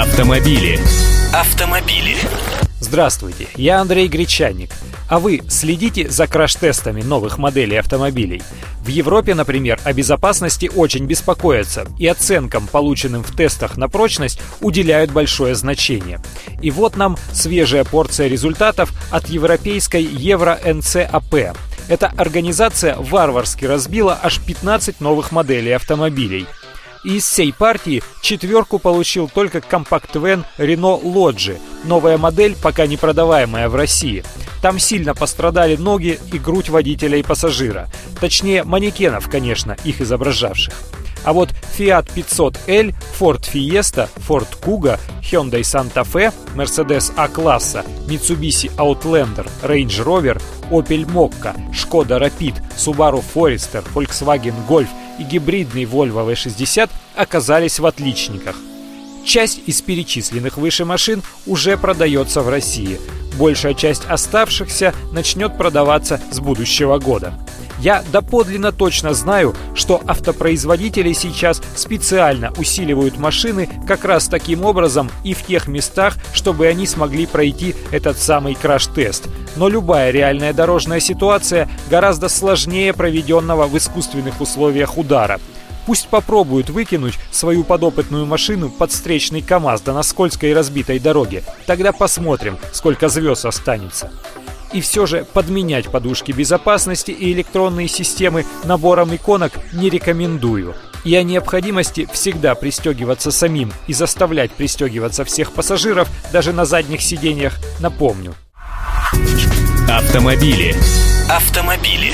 Автомобили. Автомобили. Здравствуйте, я Андрей Гречанник. А вы следите за краш-тестами новых моделей автомобилей? В Европе, например, о безопасности очень беспокоятся и оценкам, полученным в тестах на прочность, уделяют большое значение. И вот нам свежая порция результатов от европейской Евро-НЦАП. Эта организация варварски разбила аж 15 новых моделей автомобилей – из всей партии четверку получил только компакт-вен Renault Lodge, новая модель, пока не продаваемая в России. Там сильно пострадали ноги и грудь водителя и пассажира. Точнее, манекенов, конечно, их изображавших. А вот Fiat 500L, Ford Fiesta, Ford Kuga, Hyundai Santa Fe, Mercedes A-класса, Mitsubishi Outlander, Range Rover, Opel Mokka, Skoda Rapid, Subaru Forester, Volkswagen Golf и гибридный Volvo V60 оказались в отличниках. Часть из перечисленных выше машин уже продается в России. Большая часть оставшихся начнет продаваться с будущего года. Я доподлинно точно знаю, что автопроизводители сейчас специально усиливают машины как раз таким образом и в тех местах, чтобы они смогли пройти этот самый краш-тест. Но любая реальная дорожная ситуация гораздо сложнее проведенного в искусственных условиях удара. Пусть попробуют выкинуть свою подопытную машину под встречный КАМАЗ да на скользкой разбитой дороге. Тогда посмотрим, сколько звезд останется. И все же подменять подушки безопасности и электронные системы набором иконок не рекомендую. И о необходимости всегда пристегиваться самим и заставлять пристегиваться всех пассажиров даже на задних сиденьях напомню. Автомобили. Автомобили.